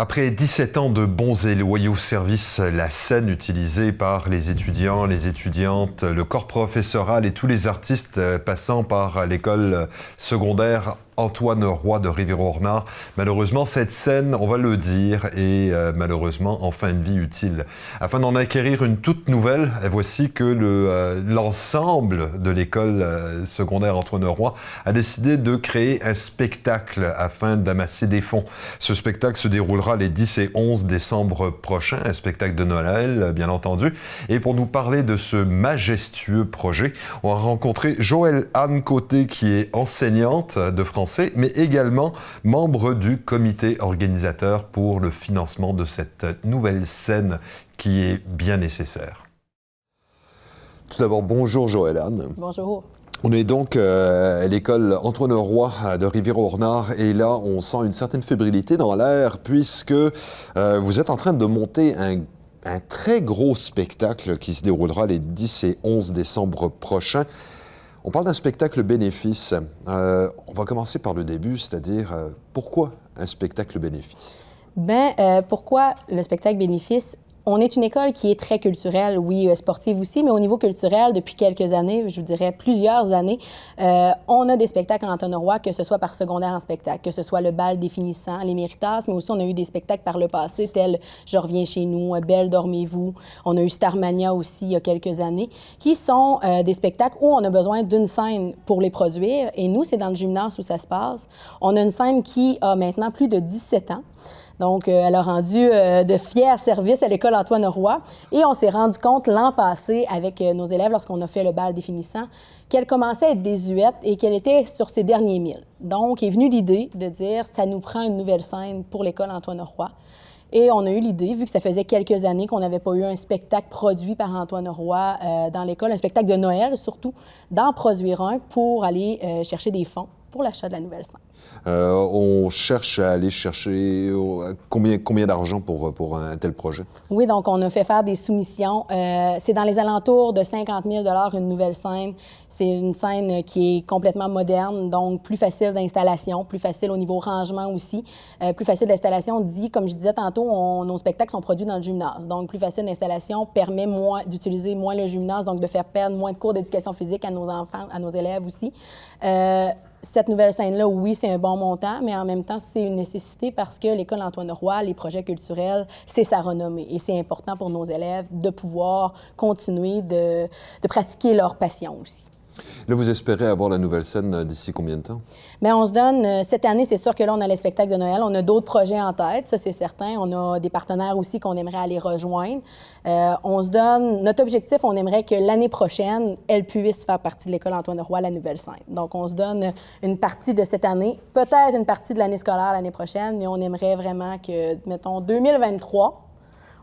Après 17 ans de bons et loyaux services, la scène utilisée par les étudiants, les étudiantes, le corps professoral et tous les artistes passant par l'école secondaire Antoine Roy de Rivière-Ornard. Malheureusement, cette scène, on va le dire, est euh, malheureusement en fin de vie utile. Afin d'en acquérir une toute nouvelle, voici que euh, l'ensemble de l'école euh, secondaire Antoine Roy a décidé de créer un spectacle afin d'amasser des fonds. Ce spectacle se déroulera les 10 et 11 décembre prochains, un spectacle de Noël, bien entendu. Et pour nous parler de ce majestueux projet, on va rencontrer Joëlle Anne Côté, qui est enseignante de français mais également membre du comité organisateur pour le financement de cette nouvelle scène qui est bien nécessaire. Tout d'abord, bonjour Joël Anne. Bonjour. On est donc euh, à l'école Antoine Roy de Rivière-au-Renard et là, on sent une certaine fébrilité dans l'air puisque euh, vous êtes en train de monter un, un très gros spectacle qui se déroulera les 10 et 11 décembre prochains. On parle d'un spectacle bénéfice. Euh, on va commencer par le début, c'est-à-dire euh, pourquoi un spectacle bénéfice? Ben, euh, pourquoi le spectacle bénéfice? On est une école qui est très culturelle, oui, euh, sportive aussi, mais au niveau culturel, depuis quelques années, je vous dirais plusieurs années, euh, on a des spectacles en Antonois, que ce soit par secondaire en spectacle, que ce soit le bal définissant, les méritas, mais aussi on a eu des spectacles par le passé, tels Je reviens chez nous, Belle, dormez-vous. On a eu Starmania aussi il y a quelques années, qui sont euh, des spectacles où on a besoin d'une scène pour les produire. Et nous, c'est dans le gymnase où ça se passe. On a une scène qui a maintenant plus de 17 ans. Donc, euh, elle a rendu euh, de fiers services à l'école Antoine Roy. Et on s'est rendu compte l'an passé avec euh, nos élèves, lorsqu'on a fait le bal définissant, qu'elle commençait à être désuète et qu'elle était sur ses derniers milles. Donc, est venue l'idée de dire, ça nous prend une nouvelle scène pour l'école Antoine Roy. Et on a eu l'idée, vu que ça faisait quelques années qu'on n'avait pas eu un spectacle produit par Antoine Roy dans l'école, un spectacle de Noël surtout, d'en produire un pour aller chercher des fonds pour l'achat de la nouvelle scène. Euh, on cherche à aller chercher euh, combien, combien d'argent pour, pour un tel projet? Oui, donc on a fait faire des soumissions. Euh, c'est dans les alentours de 50 000 une nouvelle scène. C'est une scène qui est complètement moderne, donc plus facile d'installation, plus facile au niveau rangement aussi. plus facile d'installation dit, comme je disais tantôt, nos spectacles sont produits dans le gymnase. Donc plus facile d'installation permet d'utiliser moins le gymnase, donc de faire perdre moins de cours d'éducation physique à nos enfants, à nos élèves aussi cette nouvelle scène-là, oui, c'est un bon montant, mais en même temps, c'est une nécessité parce que l'École Antoine Roy, les projets culturels, c'est sa renommée. Et c'est important pour nos élèves de pouvoir continuer de, de pratiquer leur passion aussi. Là, vous espérez avoir la nouvelle scène euh, d'ici combien de temps? Bien, on se donne, euh, cette année, c'est sûr que là, on a les spectacles de Noël. On a d'autres projets en tête, ça, c'est certain. On a des partenaires aussi qu'on aimerait aller rejoindre. Euh, on se donne, notre objectif, on aimerait que l'année prochaine, elle puisse faire partie de l'École Antoine Roy, la nouvelle scène. Donc, on se donne une partie de cette année, peut-être une partie de l'année scolaire l'année prochaine, mais on aimerait vraiment que, mettons, 2023,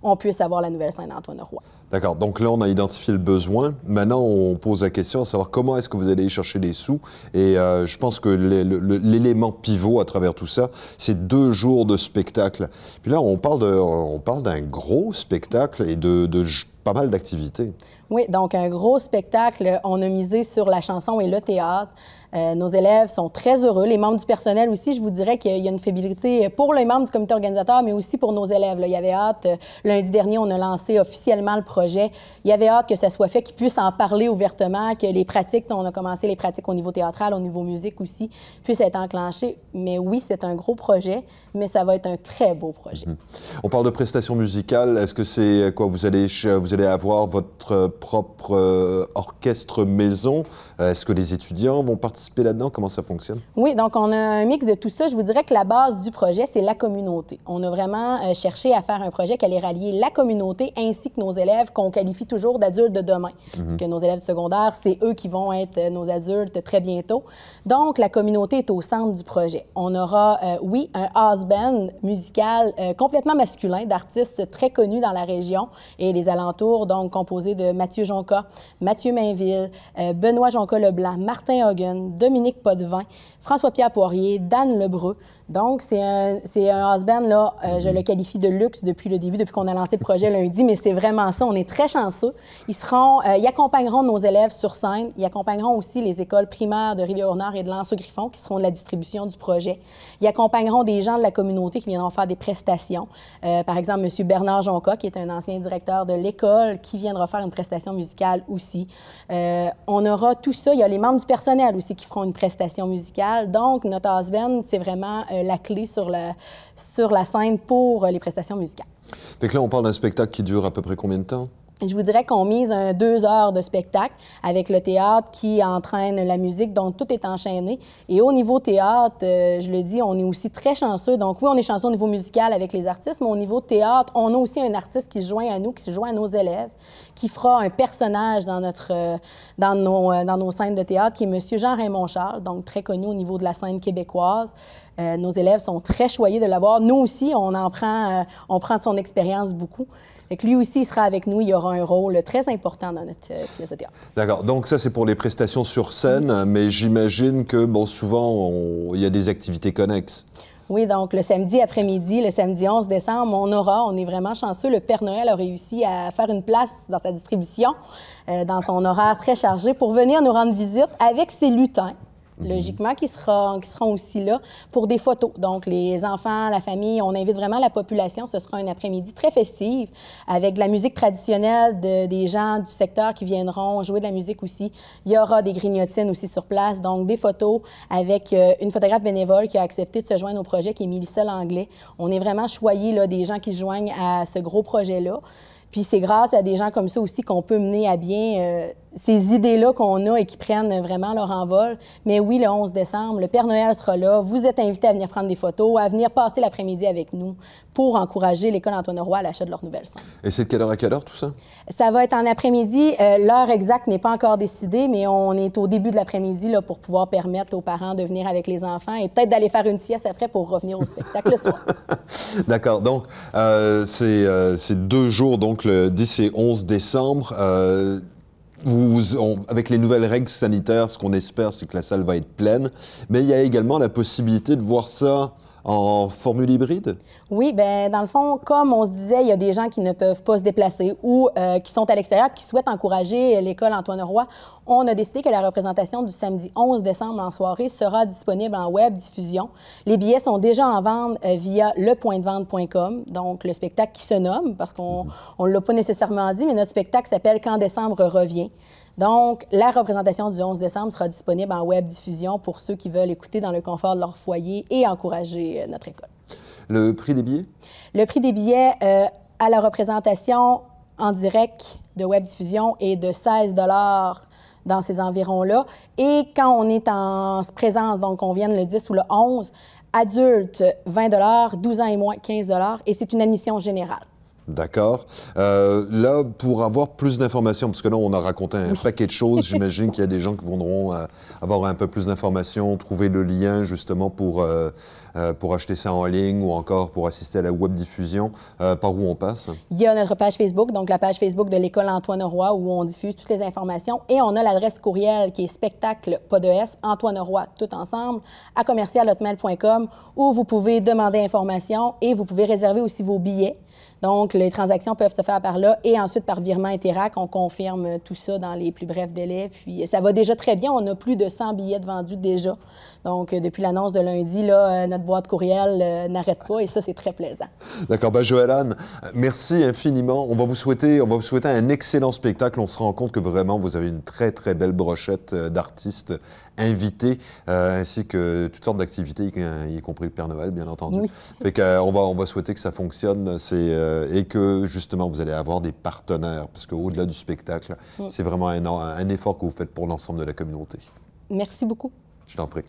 on puisse avoir la nouvelle scène d'Antoine Roy. D'accord. Donc là, on a identifié le besoin. Maintenant, on pose la question à savoir comment est-ce que vous allez chercher les sous. Et euh, je pense que l'élément pivot à travers tout ça, c'est deux jours de spectacle. Puis là, on parle, de, on parle d'un gros spectacle et de, de pas mal d'activités. Oui, donc un gros spectacle. On a misé sur la chanson et le théâtre. Euh, nos élèves sont très heureux. Les membres du personnel aussi, je vous dirais qu'il y a une fébrilité pour les membres du comité organisateur, mais aussi pour nos élèves. Il y avait hâte. Euh, lundi dernier, on a lancé officiellement le projet. Il y avait hâte que ça soit fait, qu'ils puissent en parler ouvertement, que les pratiques, on a commencé les pratiques au niveau théâtral, au niveau musique aussi, puissent être enclenchées. Mais oui, c'est un gros projet, mais ça va être un très beau projet. Mhm. On parle de prestations musicales. Est-ce que c'est quoi? Vous allez, vous allez avoir votre propre euh, orchestre maison? Est-ce que les étudiants vont participer? là-dedans? Comment ça fonctionne? Oui, donc on a un mix de tout ça. Je vous dirais que la base du projet, c'est la communauté. On a vraiment euh, cherché à faire un projet qui allait rallier la communauté ainsi que nos élèves qu'on qualifie toujours d'adultes de demain. Mhm. Parce que nos élèves secondaires, c'est eux qui vont être euh, nos adultes très bientôt. Donc, la communauté est au centre du projet. On aura, euh, oui, un house band musical complètement masculin d'artistes très connus dans la région et les alentours, donc composé de Mathieu Jonca, Mathieu Mainville, Benoît Jonca-Leblanc, Martin Hogan, Dominique Potvin, François-Pierre Poirier, Dan Lebreu. Donc, c'est un, c'est un house band, là, euh, je le qualifie de luxe depuis le début, depuis qu'on a lancé le projet lundi, mais c'est vraiment ça. On est très chanceux. Ils seront, euh, ils accompagneront nos élèves sur scène. Ils accompagneront aussi les écoles primaires de Rivière-Nord et de Lanceau-Griffon qui seront de la distribution du projet. Ils accompagneront des gens de la communauté qui viendront faire des prestations. Euh, par exemple, M. Bernard Jonca, qui est un ancien directeur de l'école, qui viendra faire une prestation musicale aussi. Euh, on aura tout ça. Il y a les membres du personnel aussi qui feront une prestation musicale. Donc, notre house band, c'est vraiment euh, la clé sur la, sur la scène pour euh, les prestations musicales. Que là, on parle d'un spectacle qui dure à peu près combien de temps? Je vous dirais qu'on mise deux heures de spectacle avec le théâtre qui entraîne la musique, donc tout est enchaîné. Et au niveau théâtre, euh, je le dis, on est aussi très chanceux. Donc oui, on est chanceux au niveau musical avec les artistes, mais au niveau théâtre, on a aussi un artiste qui se joint à nous, qui se joint à nos élèves, qui fera un personnage dans, notre, euh, euh, dans nos scènes de théâtre, qui est M. Jean-Raymond Charles, donc très connu au niveau de la scène québécoise. Nos élèves sont très choyés de l'avoir. Nous aussi, on en prend, on prend de son expérience beaucoup. Lui aussi, il sera avec nous. Il aura un rôle très important dans notre euh, pièce de théâtre. D'accord. Donc ça, c'est pour les prestations sur scène, mais j'imagine que, bon, souvent, il y a des activités connexes. Oui, donc le samedi après-midi, le samedi 11 décembre, on aura, on est vraiment chanceux, le Père Noël a réussi à faire une place dans sa distribution, euh, dans son horaire très chargé, pour venir nous rendre visite avec ses lutins. Logiquement, qui, sera, qui seront aussi là pour des photos. Donc, les enfants, la famille, on invite vraiment la population. Ce sera un après-midi très festif avec de la musique traditionnelle de- des gens du secteur qui viendront jouer de la musique aussi. Il y aura des grignotines aussi sur place. Donc, des photos avec euh, une photographe bénévole qui a accepté de se joindre au projet, qui est Mélissa Langlais. On est vraiment choyés des gens qui se joignent à ce gros projet-là. Puis c'est grâce à des gens comme ça aussi qu'on peut mener à bien euh, ces idées-là qu'on a et qui prennent vraiment leur envol. Mais oui, le 11 décembre, le Père Noël sera là. Vous êtes invités à venir prendre des photos, à venir passer l'après-midi avec nous pour encourager l'École Antoine Roy à l'achat de leur nouvelle scène. Et c'est de quelle heure à quelle heure, tout ça? Ça va être en après-midi. Euh, L'heure exacte n'est pas encore décidée, mais on est au début de l'après-midi là, pour pouvoir permettre aux parents de venir avec les enfants et peut-être d'aller faire une sieste après pour revenir au spectacle le soir. D'accord. Donc, euh, c'est euh, c'est deux jours, donc le 10 et 11 décembre. Vous- on- avec les nouvelles règles sanitaires, ce qu'on espère, c'est que la salle va être pleine. Mais il y a également la possibilité de voir ça en formule hybride? Oui, ben dans le fond, comme on se disait, il y a des gens qui ne peuvent pas se déplacer ou euh, qui sont à l'extérieur et qui souhaitent encourager l'école Antoine Roy. On a décidé que la représentation du samedi 11 décembre en soirée sera disponible en web diffusion. Les billets sont déjà en vente euh, via lepointdevente.com, donc le spectacle qui se nomme, parce qu'on ne l'a pas nécessairement dit, mais notre spectacle s'appelle Quand décembre revient. Donc, la représentation du 11 décembre sera disponible en web diffusion pour ceux qui veulent écouter dans le confort de leur foyer et encourager euh, notre école. Le prix des billets? Le prix des billets euh, à la représentation en direct de web diffusion est de 16 dans ces environs-là. Et quand on est en présence, donc on vient le 10 ou le 11, adulte 20 12 ans et moins 15 et c'est une admission générale. D'accord. Euh, là, pour avoir plus d'informations, parce que là, on a raconté un paquet de choses, j'imagine qu'il y a des gens qui voudront euh, avoir un peu plus d'informations, trouver le lien justement pour, euh, pour acheter ça en ligne ou encore pour assister à la web diffusion. Par où on passe? Il y a notre page Facebook, donc la page Facebook de l'École Antoine Roy, où on diffuse toutes les informations. Et on a l'adresse courriel qui est spectacle, pas de S, Antoine Roy, tout ensemble, à commercialhotmail.com, où vous pouvez demander information et vous pouvez réserver aussi vos billets. Donc, les transactions peuvent se faire par là et ensuite par virement Interac. On confirme tout ça dans les plus brefs délais. Puis, ça va déjà très bien. On a plus de 100 billets de vendus déjà. Donc, euh, depuis l'annonce de lundi, là, euh, notre boîte courriel euh, n'arrête pas et ça, c'est très plaisant. D'accord. Ben, Joëlan, merci infiniment. On va vous souhaiter, on va vous souhaiter un excellent spectacle. On se rend compte que vraiment, vous avez une très, très belle brochette d'artistes invités, euh, ainsi que toutes sortes d'activités, y compris le Père Noël, bien entendu. Oui. Fait qu'on va, on va souhaiter que ça fonctionne euh, et que, justement, vous allez avoir des partenaires, parce qu'au-delà du spectacle, c'est vraiment un, un effort que vous faites pour l'ensemble de la communauté. Merci beaucoup. Je t'en prie.